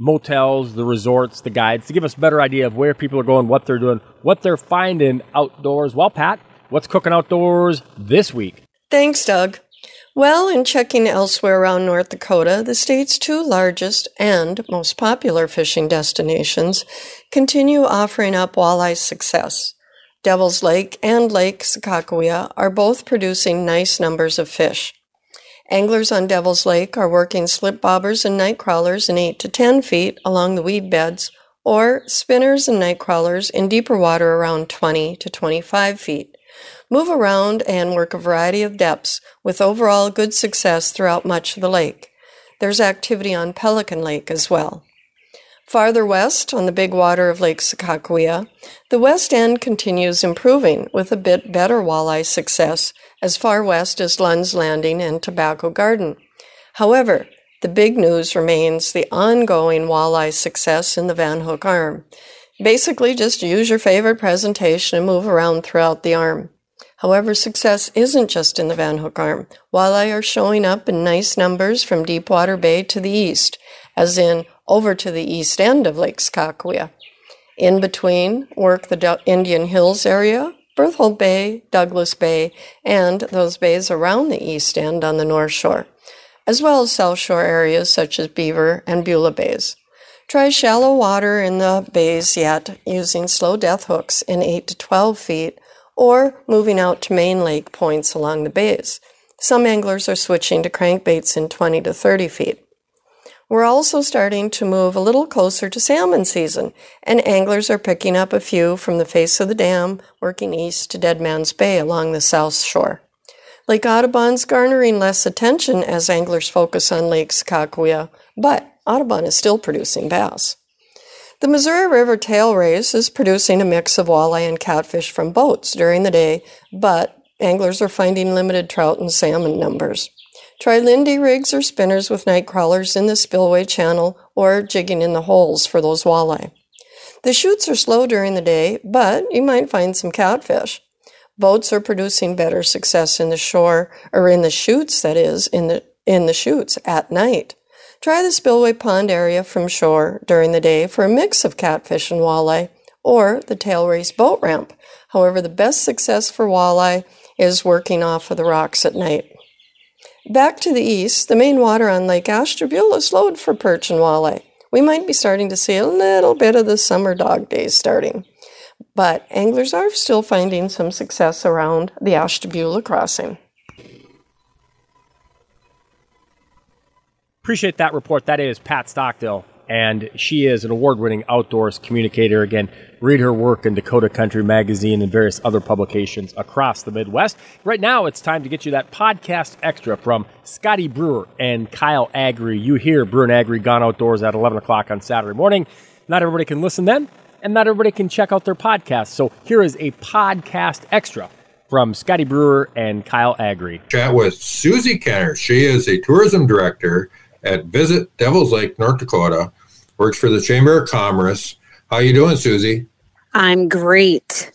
motels, the resorts, the guides to give us a better idea of where people are going, what they're doing, what they're finding outdoors. Well, Pat, what's cooking outdoors this week? Thanks, Doug. Well, in checking elsewhere around North Dakota, the state's two largest and most popular fishing destinations continue offering up walleye success. Devil's Lake and Lake Sakakawea are both producing nice numbers of fish. Anglers on Devil's Lake are working slip bobbers and night crawlers in 8 to 10 feet along the weed beds, or spinners and night crawlers in deeper water around 20 to 25 feet. Move around and work a variety of depths with overall good success throughout much of the lake. There's activity on Pelican Lake as well. Farther west, on the big water of Lake Sakakawea, the west end continues improving with a bit better walleye success as far west as Lund's Landing and Tobacco Garden. However, the big news remains the ongoing walleye success in the Van Hook Arm. Basically, just use your favorite presentation and move around throughout the arm. However, success isn't just in the Van Hook Arm. Walleye are showing up in nice numbers from Deepwater Bay to the east, as in over to the east end of Lake Sakakawea. In between, work the Indian Hills area, Berthold Bay, Douglas Bay, and those bays around the east end on the north shore, as well as south shore areas such as Beaver and Beulah Bays. Try shallow water in the bays yet using slow death hooks in 8 to 12 feet or moving out to main lake points along the bays. Some anglers are switching to crankbaits in 20 to 30 feet. We're also starting to move a little closer to salmon season, and anglers are picking up a few from the face of the dam, working east to Dead Man's Bay along the south shore. Lake Audubon's garnering less attention as anglers focus on Lake Sakakawea, but Audubon is still producing bass. The Missouri River tail race is producing a mix of walleye and catfish from boats during the day, but anglers are finding limited trout and salmon numbers. Try Lindy rigs or spinners with night crawlers in the spillway channel or jigging in the holes for those walleye. The chutes are slow during the day, but you might find some catfish. Boats are producing better success in the shore or in the chutes, that is, in the in the chutes at night. Try the spillway pond area from shore during the day for a mix of catfish and walleye, or the tail race boat ramp. However, the best success for walleye is working off of the rocks at night. Back to the east, the main water on Lake Ashtabula is slowed for perch and walleye. We might be starting to see a little bit of the summer dog days starting. But anglers are still finding some success around the Ashtabula crossing. Appreciate that report. That is Pat Stockdale and she is an award winning outdoors communicator. Again, read her work in Dakota Country Magazine and various other publications across the Midwest. Right now, it's time to get you that podcast extra from Scotty Brewer and Kyle Agri. You hear Brewer and Agri Gone Outdoors at 11 o'clock on Saturday morning. Not everybody can listen then, and not everybody can check out their podcast. So here is a podcast extra from Scotty Brewer and Kyle Agri. Chat with Susie Kenner. She is a tourism director at Visit Devil's Lake, North Dakota works for the Chamber of Commerce. How you doing, Susie? I'm great.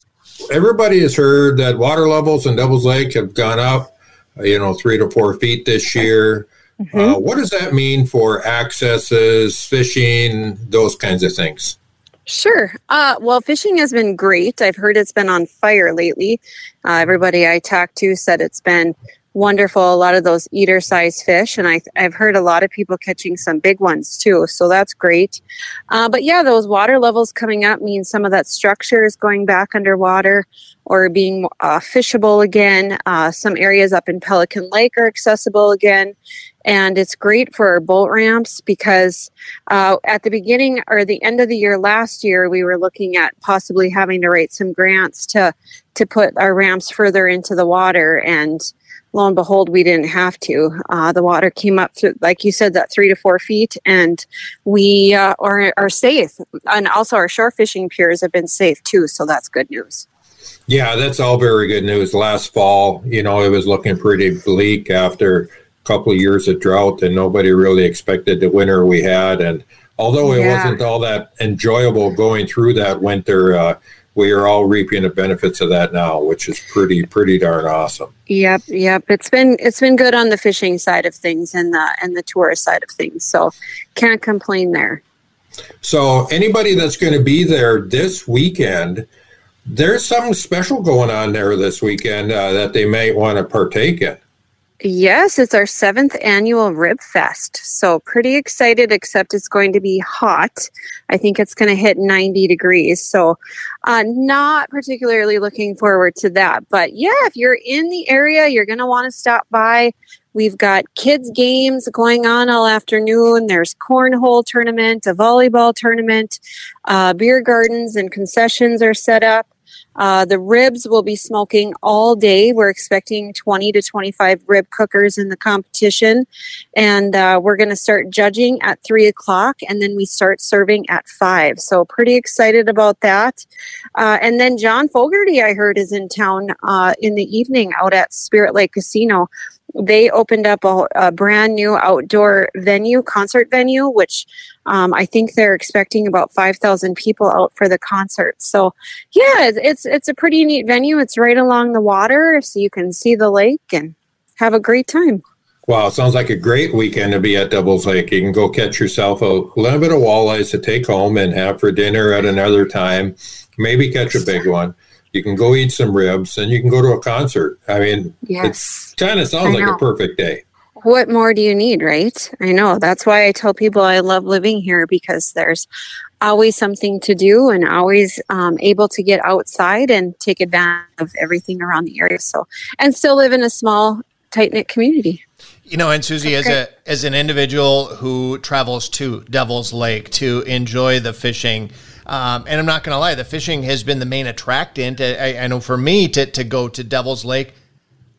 Everybody has heard that water levels in Devil's Lake have gone up, uh, you know, three to four feet this year. Mm-hmm. Uh, what does that mean for accesses, fishing, those kinds of things? Sure. Uh, well, fishing has been great. I've heard it's been on fire lately. Uh, everybody I talked to said it's been wonderful. A lot of those eater size fish, and I, I've heard a lot of people catching some big ones too. So that's great. Uh, but yeah, those water levels coming up means some of that structure is going back underwater or being uh, fishable again. Uh, some areas up in Pelican Lake are accessible again. And it's great for our boat ramps because uh, at the beginning or the end of the year last year, we were looking at possibly having to write some grants to to put our ramps further into the water. And lo and behold, we didn't have to. Uh, the water came up to, like you said, that three to four feet, and we uh, are, are safe. And also, our shore fishing piers have been safe too, so that's good news. Yeah, that's all very good news. Last fall, you know, it was looking pretty bleak after a couple of years of drought, and nobody really expected the winter we had. And although it yeah. wasn't all that enjoyable going through that winter, uh, we are all reaping the benefits of that now, which is pretty pretty darn awesome. Yep, yep. It's been it's been good on the fishing side of things and the and the tourist side of things. So can't complain there. So anybody that's going to be there this weekend, there's something special going on there this weekend uh, that they might want to partake in. Yes, it's our seventh annual Rib Fest. So, pretty excited, except it's going to be hot. I think it's going to hit 90 degrees. So, uh, not particularly looking forward to that. But yeah, if you're in the area, you're going to want to stop by. We've got kids' games going on all afternoon. There's cornhole tournament, a volleyball tournament, uh, beer gardens and concessions are set up. Uh, the ribs will be smoking all day. We're expecting 20 to 25 rib cookers in the competition. And uh, we're going to start judging at 3 o'clock and then we start serving at 5. So, pretty excited about that. Uh, and then John Fogerty, I heard, is in town uh, in the evening out at Spirit Lake Casino they opened up a, a, brand new outdoor venue, concert venue, which um, I think they're expecting about five thousand people out for the concert. So, yeah, it's it's a pretty neat venue. It's right along the water, so you can see the lake and have a great time. Wow, sounds like a great weekend to be at Devil's Lake. You can go catch yourself a little bit of walleyes to take home and have for dinner at another time. Maybe catch a big one. You can go eat some ribs and you can go to a concert. I mean, yes. it kind of sounds like a perfect day. What more do you need, right? I know. That's why I tell people I love living here because there's always something to do and always um, able to get outside and take advantage of everything around the area. So, and still live in a small, tight knit community. You know, and Susie, as a as an individual who travels to Devil's Lake to enjoy the fishing, um, and I'm not going to lie, the fishing has been the main attractant. I, I know for me to, to go to Devil's Lake.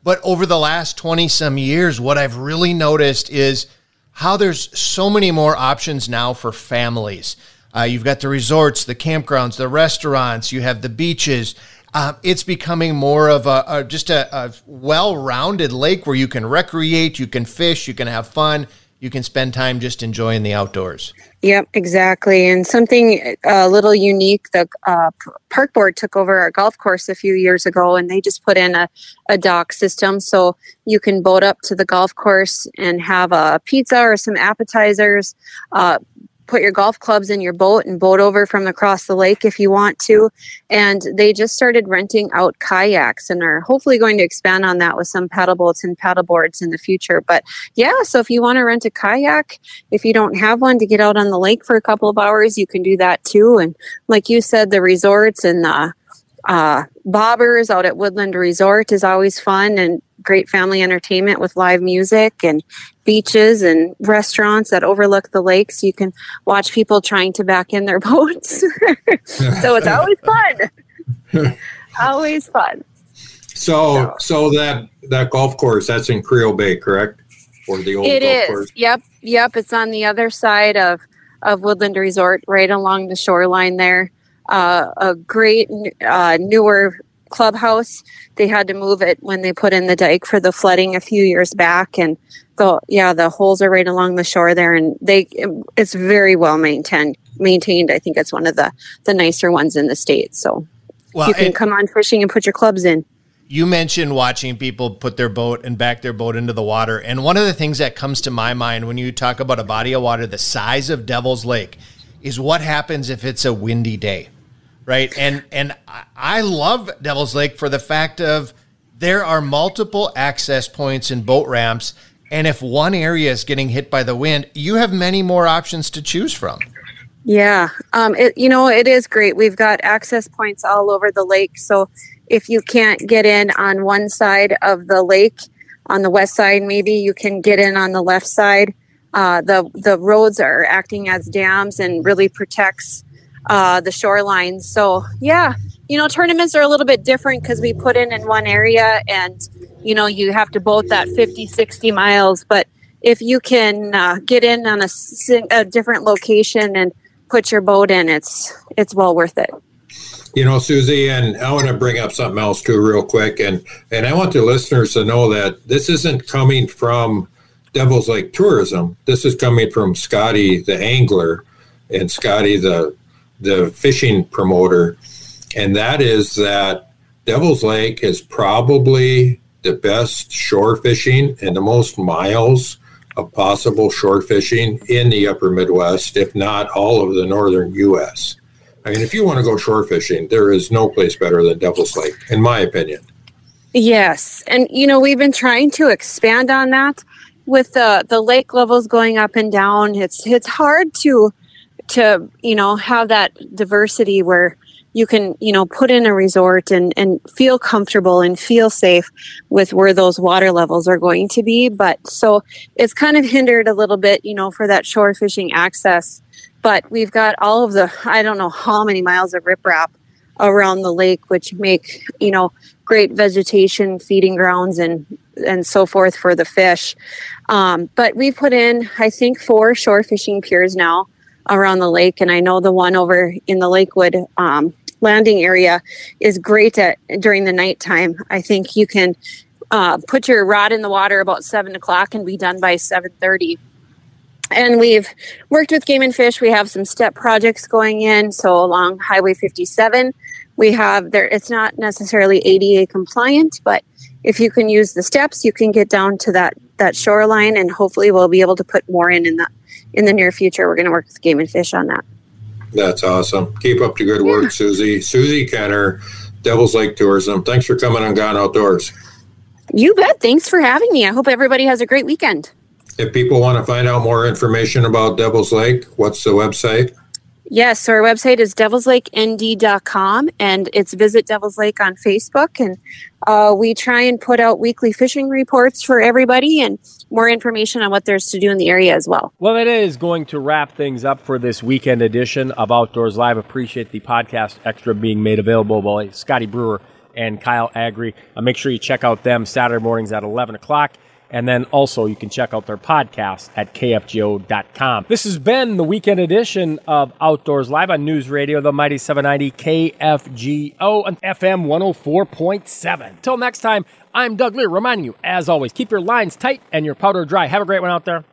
But over the last 20 some years, what I've really noticed is how there's so many more options now for families. Uh, you've got the resorts, the campgrounds, the restaurants, you have the beaches. Uh, it's becoming more of a, a just a, a well rounded lake where you can recreate, you can fish, you can have fun you can spend time just enjoying the outdoors. Yep, exactly. And something a uh, little unique, the uh, park board took over our golf course a few years ago and they just put in a, a dock system so you can boat up to the golf course and have a pizza or some appetizers, uh, put your golf clubs in your boat and boat over from across the lake if you want to. And they just started renting out kayaks and are hopefully going to expand on that with some paddle boats and paddle boards in the future. But yeah, so if you want to rent a kayak, if you don't have one to get out on the lake for a couple of hours, you can do that too. And like you said, the resorts and the uh, bobbers out at Woodland Resort is always fun and great family entertainment with live music and beaches and restaurants that overlook the lakes. You can watch people trying to back in their boats. so it's always fun. always fun. So, so that that golf course that's in Creel Bay, correct? Or the old it golf is. Course? Yep, yep. It's on the other side of of Woodland Resort, right along the shoreline there. Uh, a great uh, newer clubhouse. They had to move it when they put in the dike for the flooding a few years back, and the yeah the holes are right along the shore there, and they it's very well maintained. Maintained, I think it's one of the the nicer ones in the state. So well, you can come on fishing and put your clubs in. You mentioned watching people put their boat and back their boat into the water, and one of the things that comes to my mind when you talk about a body of water the size of Devil's Lake is what happens if it's a windy day right? And and I love Devil's Lake for the fact of there are multiple access points and boat ramps. And if one area is getting hit by the wind, you have many more options to choose from. Yeah, um, it, you know, it is great. We've got access points all over the lake. So if you can't get in on one side of the lake, on the west side, maybe you can get in on the left side. Uh, the the roads are acting as dams and really protects uh, the shorelines. So yeah, you know, tournaments are a little bit different because we put in in one area and you know you have to boat that 50 60 miles. But if you can uh, get in on a, a different location and put your boat in it's it's well worth it. You know susie and i want to bring up something else too real quick. And and i want the listeners to know that this isn't coming from devil's lake tourism. This is coming from scotty the angler and scotty the the fishing promoter and that is that devil's lake is probably the best shore fishing and the most miles of possible shore fishing in the upper midwest if not all of the northern us I mean, if you want to go shore fishing, there is no place better than Devil's Lake, in my opinion. Yes, and you know we've been trying to expand on that with the the lake levels going up and down. It's it's hard to to you know have that diversity where you can you know put in a resort and and feel comfortable and feel safe with where those water levels are going to be. But so it's kind of hindered a little bit you know for that shore fishing access. But we've got all of the i don't know how many miles of riprap around the lake which make you know great vegetation feeding grounds and and so forth for the fish. Um, but we've put in i think four shore fishing piers now around the lake. And i know the one over in the lakewood um, landing area is great at during the nighttime. I think you can uh, put your rod in the water about seven o'clock and be done by 7.30 and we've worked with game and fish. We have some step projects going in. So along highway 57 we have there it's not necessarily ada compliant but if you can use the steps you can get down to that that shoreline and hopefully we'll be able to put more in in the in the near future we're going to work with game and fish on that. That's awesome. Keep up the good work yeah. susie. Susie kenner devil's lake tourism. Thanks for coming on gone outdoors. You bet. Thanks for having me. I hope everybody has a great weekend. If people want to find out more information about devil's lake what's the website Yes, so our website is devilslakend.com and it's Visit Devil's Lake on Facebook. And uh, we try and put out weekly fishing reports for everybody and more information on what there's to do in the area as well. Well, it is going to wrap things up for this weekend edition of Outdoors Live. Appreciate the podcast extra being made available by Scotty Brewer and Kyle Agri. Uh, make sure you check out them Saturday mornings at 11 o'clock. And then also, you can check out their podcast at kfgo.com. This has been the weekend edition of Outdoors Live on News Radio, the Mighty 790 KFGO and FM 104.7. Till next time, I'm Doug Leier reminding you, as always, keep your lines tight and your powder dry. Have a great one out there.